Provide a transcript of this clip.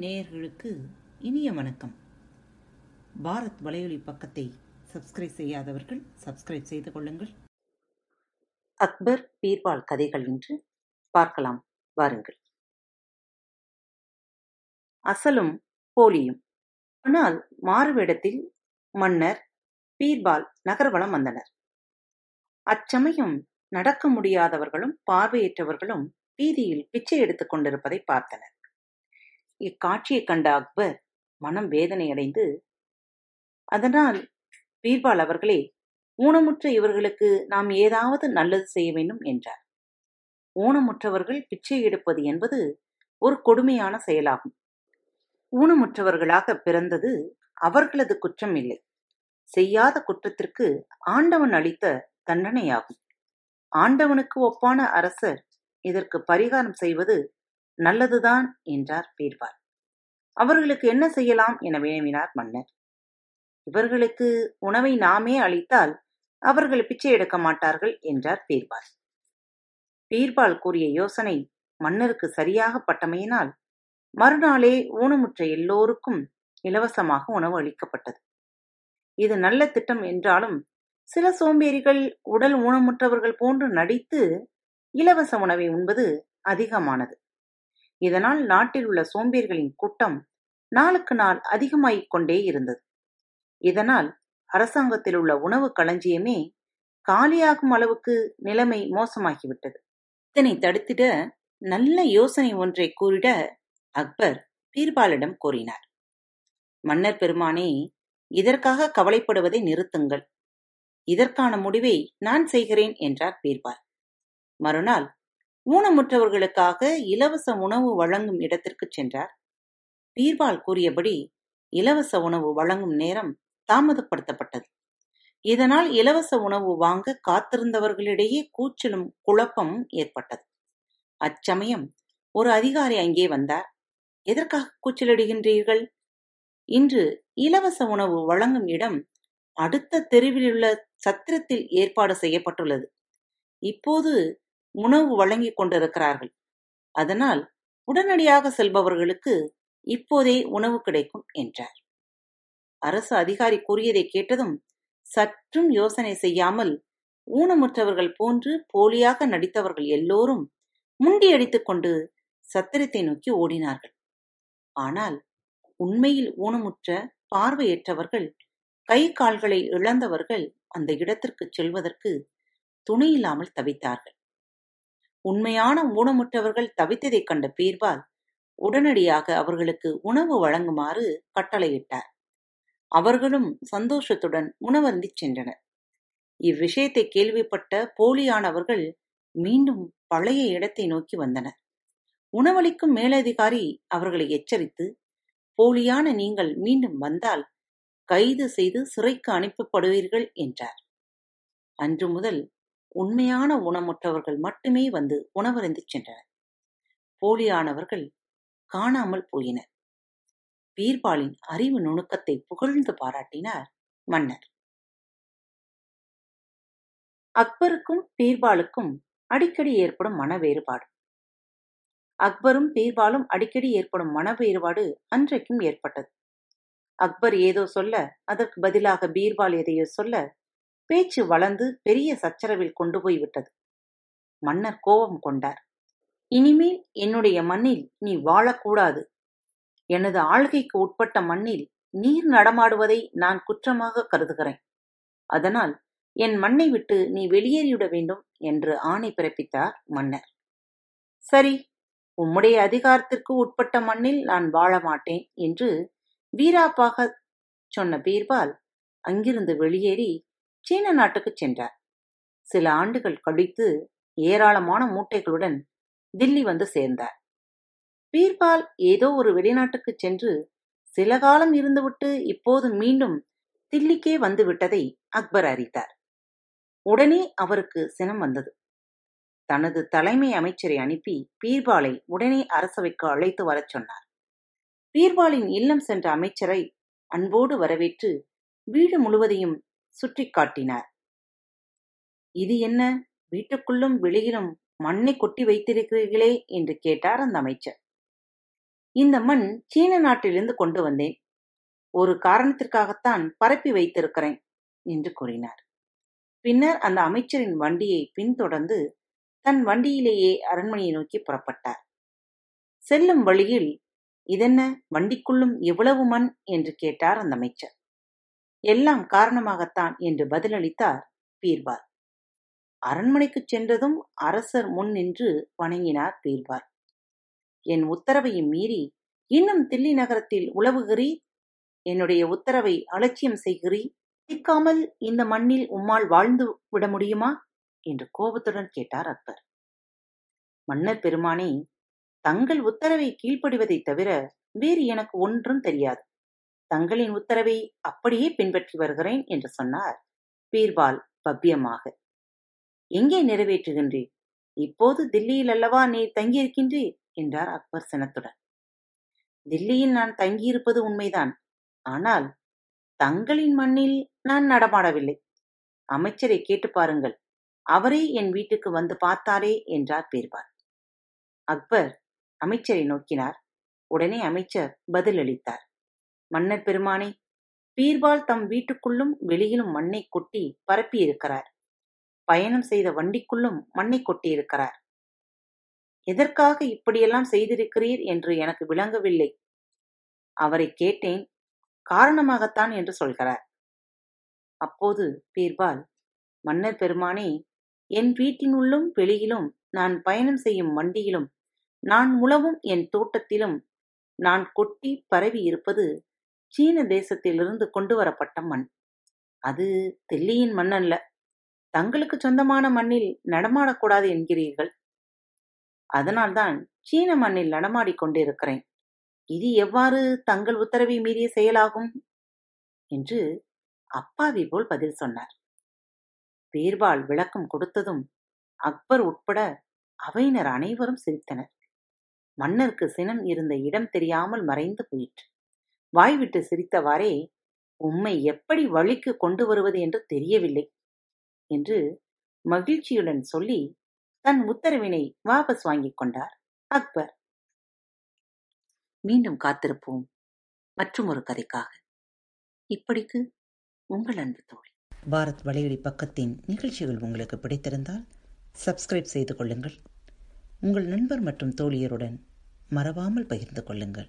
நேயர்களுக்கு இனிய வணக்கம். பாரத் வலையொலி பக்கத்தை சப்ஸ்கிரைப் செய்யாதவர்கள் சப்ஸ்கிரைப் செய்து கொள்ளுங்கள். அக்பர் பீர்பால் கதைகள் என்று பார்க்கலாம். வாருங்கள். அசலும் போலியும். ஆனால் மாறுவேடத்தில் மன்னர் பீர்பால் நகர்வலம் வந்தனர். அச்சமயம் நடக்க முடியாதவர்களும் பார்வையற்றவர்களும் வீதியில் பிச்சை எடுத்துக் கொண்டிருப்பதை பார்த்தனர். இக்காட்சியைக் கண்ட அக்பர் மனம் வேதனையடைந்து அதனால் பீர்பால் அவர்களே ஊனமுற்ற இவர்களுக்கு நாம் ஏதாவது நல்லது செய்ய வேண்டும் என்றார். ஊனமுற்றவர்கள் பிச்சை எடுப்பது என்பது ஒரு கொடுமையான செயலாகும். ஊனமுற்றவர்களாக பிறந்தது அவர்களது குற்றம் இல்லை. செய்யாத குற்றத்திற்கு ஆண்டவன் அளித்த தண்டனையாகும். ஆண்டவனுக்கு ஒப்பான அரசர் இதற்கு பரிகாரம் செய்வது நல்லதுதான் என்றார் பீர்பால். அவர்களுக்கு என்ன செய்யலாம் என வினவினார் மன்னர். இவர்களுக்கு உணவை நாமே அளித்தால் அவர்கள் பிச்சை எடுக்க மாட்டார்கள் என்றார் பீர்பால். பீர்பால் கூறிய யோசனை மன்னருக்கு சரியாக பட்டமையினால் மறுநாளே ஊனமுற்ற எல்லோருக்கும் இலவசமாக உணவு அளிக்கப்பட்டது. இது நல்ல திட்டம் என்றாலும் சில சோம்பேறிகள் உடல் ஊனமுற்றவர்கள் போன்று நடித்து இலவச உணவை உண்பது அதிகமானது. இதனால் நாட்டில் உள்ள சோம்பேர்களின் கூட்டம் நாளுக்கு நாள் அதிகமாகிக் கொண்டே இருந்தது. இதனால் அரசாங்கத்தில் உள்ள உணவு களஞ்சியமே காலியாகும் அளவுக்கு நிலைமை மோசமாகிவிட்டது. இதனை தடுத்திட நல்ல யோசனை ஒன்றை கூறிட அக்பர் பீர்பாலிடம் கூறினார் மன்னர் பெருமானே இதற்காக கவலைப்படுவதை நிறுத்துங்கள். இதற்கான முடிவை நான் செய்கிறேன் என்றார் பீர்பால். மறுநாள் ஊனமுற்றவர்களுக்காக இலவச உணவு வழங்கும் இடத்திற்கு சென்றார். பீர்பால் கூறியபடி இலவச உணவு வழங்கும் நேரம் தாமதப்படுத்தப்பட்டது. இதனால் இலவச உணவு வாங்க காத்திருந்தவர்களிடையே கூச்சலும் குழப்பமும் ஏற்பட்டது. அச்சமயம் ஒரு அதிகாரி அங்கே வந்தார். எதற்காக கூச்சலிடுகின்றீர்கள்? இன்று இலவச உணவு வழங்கும் இடம் அடுத்த தெருவிலுள்ள சத்திரத்தில் ஏற்பாடு செய்யப்பட்டுள்ளது. இப்போது உணவு வழங்கிக் கொண்டிருக்கிறார்கள். அதனால் உடனடியாக செல்பவர்களுக்கு இப்போதே உணவு கிடைக்கும் என்றார். அரசு அதிகாரி கூறியதை கேட்டதும் சற்றும் யோசனை செய்யாமல் ஊனமுற்றவர்கள் போன்று போலியாக நடித்தவர்கள் எல்லோரும் முண்டியடித்துக் கொண்டு சத்திரத்தை நோக்கி ஓடினார்கள். ஆனால் உண்மையில் ஊனமுற்ற பார்வையற்றவர்கள் கை கால்களை இழந்தவர்கள் அந்த இடத்திற்கு செல்வதற்கு துணையில்லாமல் தவித்தார்கள். உண்மையான ஊனமுற்றவர்கள் தவித்ததைக் கண்ட பீர்பால் உடனடியாக அவர்களுக்கு உணவு வழங்குமாறு கட்டளையிட்டார். அவர்களும் சந்தோஷத்துடன் உணவருந்திச் சென்றனர். இவ்விஷயத்தை கேள்விப்பட்ட போலியானவர்கள் மீண்டும் பழைய இடத்தை நோக்கி வந்தனர். உணவளிக்கும் மேலதிகாரி அவர்களை எச்சரித்து போலியான நீங்கள் மீண்டும் வந்தால் கைது செய்து சிறைக்கு அனுப்பப்படுவீர்கள் என்றார். அன்று முதல் உண்மையான ஊனமுற்றவர்கள் மட்டுமே வந்து உணவருந்து சென்றனர். போலியானவர்கள் காணாமல் போயினர். பீர்பாலின் அறிவு நுணுக்கத்தை புகழ்ந்து பாராட்டினார் மன்னர். அக்பருக்கும் பீர்பாலுக்கும் அடிக்கடி ஏற்படும் மன வேறுபாடு. அக்பரும் பீர்பாலும் அடிக்கடி ஏற்படும் மன வேறுபாடு அன்றைக்கும் ஏற்பட்டது. அக்பர் ஏதோ சொல்ல அதற்கு பதிலாக பீர்பால் எதையோ சொல்ல பேச்சு வளர்ந்து பெரிய சச்சரவில் கொண்டு போய் விட்டது. மன்னர் கோபம் கொண்டார். இனிமேல் என்னுடைய மண்ணில் நீ வாழக்கூடாது. எனது ஆள்கைக்கு உட்பட்ட மண்ணில் நீர் நடமாடுவதை நான் குற்றமாக கருதுகிறேன். அதனால் என் மண்ணை விட்டு நீ வெளியேறிவிட வேண்டும் என்று ஆணை பிறப்பித்தார் மன்னர். சரி உம்முடைய அதிகாரத்திற்கு உட்பட்ட மண்ணில் நான் வாழ மாட்டேன் என்று வீராப்பாக சொன்ன பீர்பால் அங்கிருந்து வெளியேறி சீன நாட்டுக்கு சென்றார். சில ஆண்டுகள் கழித்து ஏராளமான மூட்டைகளுடன் தில்லி வந்து சேர்ந்தார். பீர்பால் ஏதோ ஒரு வெளிநாட்டுக்குச் சென்று சில காலம் இருந்துவிட்டு இப்போது மீண்டும் தில்லிக்கே வந்து விட்டதை அக்பர் அறிந்தார். உடனே அவருக்கு சினம் வந்தது. தனது தலைமை அமைச்சரை அனுப்பி பீர்பாலை உடனே அரசவைக்கு அழைத்து வரச் சொன்னார். பீர்பாலின் இல்லம் சென்ற அமைச்சரை அன்போடு வரவேற்று வீடு முழுவதையும் சுற்றிக்காட்டினார் இது என்ன? வீட்டுக்குள்ளும் வெளியிலும் மண்ணை கொட்டி வைத்திருக்கிறீர்களே? என்று கேட்டார் அந்த அமைச்சர். இந்த மண் சீன நாட்டிலிருந்து கொண்டு வந்தேன். ஒரு காரணத்திற்காகத்தான் பரப்பி வைத்திருக்கிறேன் என்று கூறினார். பின்னர் அந்த அமைச்சரின் வண்டியை பின்தொடர்ந்து தன் வண்டியிலேயே அரண்மனையை நோக்கி புறப்பட்டார். செல்லும் வழியில் இதென்ன? வண்டிக்குள்ளும் எவ்வளவு மண்? என்று கேட்டார் அந்த அமைச்சர். எல்லாம் காரணமாகத்தான் என்று பதிலளித்தார் பீர்பால். அரண்மனைக்குச் சென்றதும் அரசர் முன் நின்று வணங்கினார் பீர்பால். என் உத்தரவையும் மீறி இன்னும் தில்லி நகரத்தில் உழவுகிறி? என்னுடைய உத்தரவை அலட்சியம் செய்கிறீ? சிக்காமல் இந்த மண்ணில் உம்மால் வாழ்ந்து விட முடியுமா? என்று கோபத்துடன் கேட்டார் அக்பர். மன்னர் பெருமானே தங்கள் உத்தரவை கீழ்ப்படிவதைத் தவிர வேறு எனக்கு ஒன்றும் தெரியாது. தங்களின் உத்தரவை அப்படியே பின்பற்றி வருகிறேன் என்று சொன்னார். பீர்பால் பவ்யமாக. எங்கே நிறைவேற்றுகின்றீர்? இப்போது தில்லியில் அல்லவா நீ தங்கியிருக்கின்றீர்? என்றார் அக்பர் சினத்துடன். தில்லியில் நான் தங்கியிருப்பது உண்மைதான். ஆனால் தங்களின் மண்ணில் நான் நடமாடவில்லை. அமைச்சரை கேட்டு பாருங்கள். அவரே என் வீட்டுக்கு வந்து பார்த்தாரே என்றார் பீர்பால். அக்பர் அமைச்சரை நோக்கினார். உடனே அமைச்சர் பதிலளித்தார். மன்னர் பெருமானே பீர்பால் தம் வீட்டுக்குள்ளும் வெளியிலும் மண்ணை கொட்டி பரப்பியிருக்கிறார். பயணம் செய்த வண்டிக்குள்ளும் மண்ணை கொட்டியிருக்கிறார். எதற்காக இப்படியெல்லாம் செய்திருக்கிறீர் என்று எனக்கு விளங்கவில்லை. அவரை கேட்டேன் காரணமாகத்தான் என்று சொல்கிறார். அப்போது பீர்பால் மன்னர் பெருமானே என் வீட்டினுள்ளும் வெளியிலும் நான் பயணம் செய்யும் வண்டியிலும் நான் உழவும் என் தோட்டத்திலும் நான் கொட்டி பரவி இருப்பது சீன தேசத்திலிருந்து கொண்டு வரப்பட்ட மண். அது தில்லியின் மண் அல்ல. தங்களுக்கு சொந்தமான மண்ணில் நடமாடக்கூடாது என்கிறீர்கள். அதனால்தான் சீன மண்ணில் நடமாடிக் கொண்டிருக்கிறேன். இது எவ்வாறு தங்கள் உத்தரவை மீறிய செயலாகும்? என்று அப்பாவி போல் பதில் சொன்னார். பீர்பால் விளக்கம் கொடுத்ததும் அக்பர் உட்பட அவையினர் அனைவரும் சிரித்தனர். மன்னருக்கு சினம் இருந்த இடம் தெரியாமல் மறைந்து போயிற்று. வாய்விட்டு சிரித்தவாறே உம்மை எப்படி வழிக்கு கொண்டு வருவது என்று தெரியவில்லை என்று மகிழ்ச்சியுடன் சொல்லி தன் உத்தரவினை வாபஸ் வாங்கிக் கொண்டார் அக்பர். மீண்டும் காத்திருப்போம். மற்றும் ஒரு கதைக்காக. இப்படிக்கு உங்கள் அன்பு தோழி. பாரத் வலையொலி பக்கத்தின் நிகழ்ச்சிகள் உங்களுக்கு பிடித்திருந்தால் சப்ஸ்கிரைப் செய்து கொள்ளுங்கள். உங்கள் நண்பர் மற்றும் தோழியருடன் மறவாமல் பகிர்ந்து கொள்ளுங்கள்.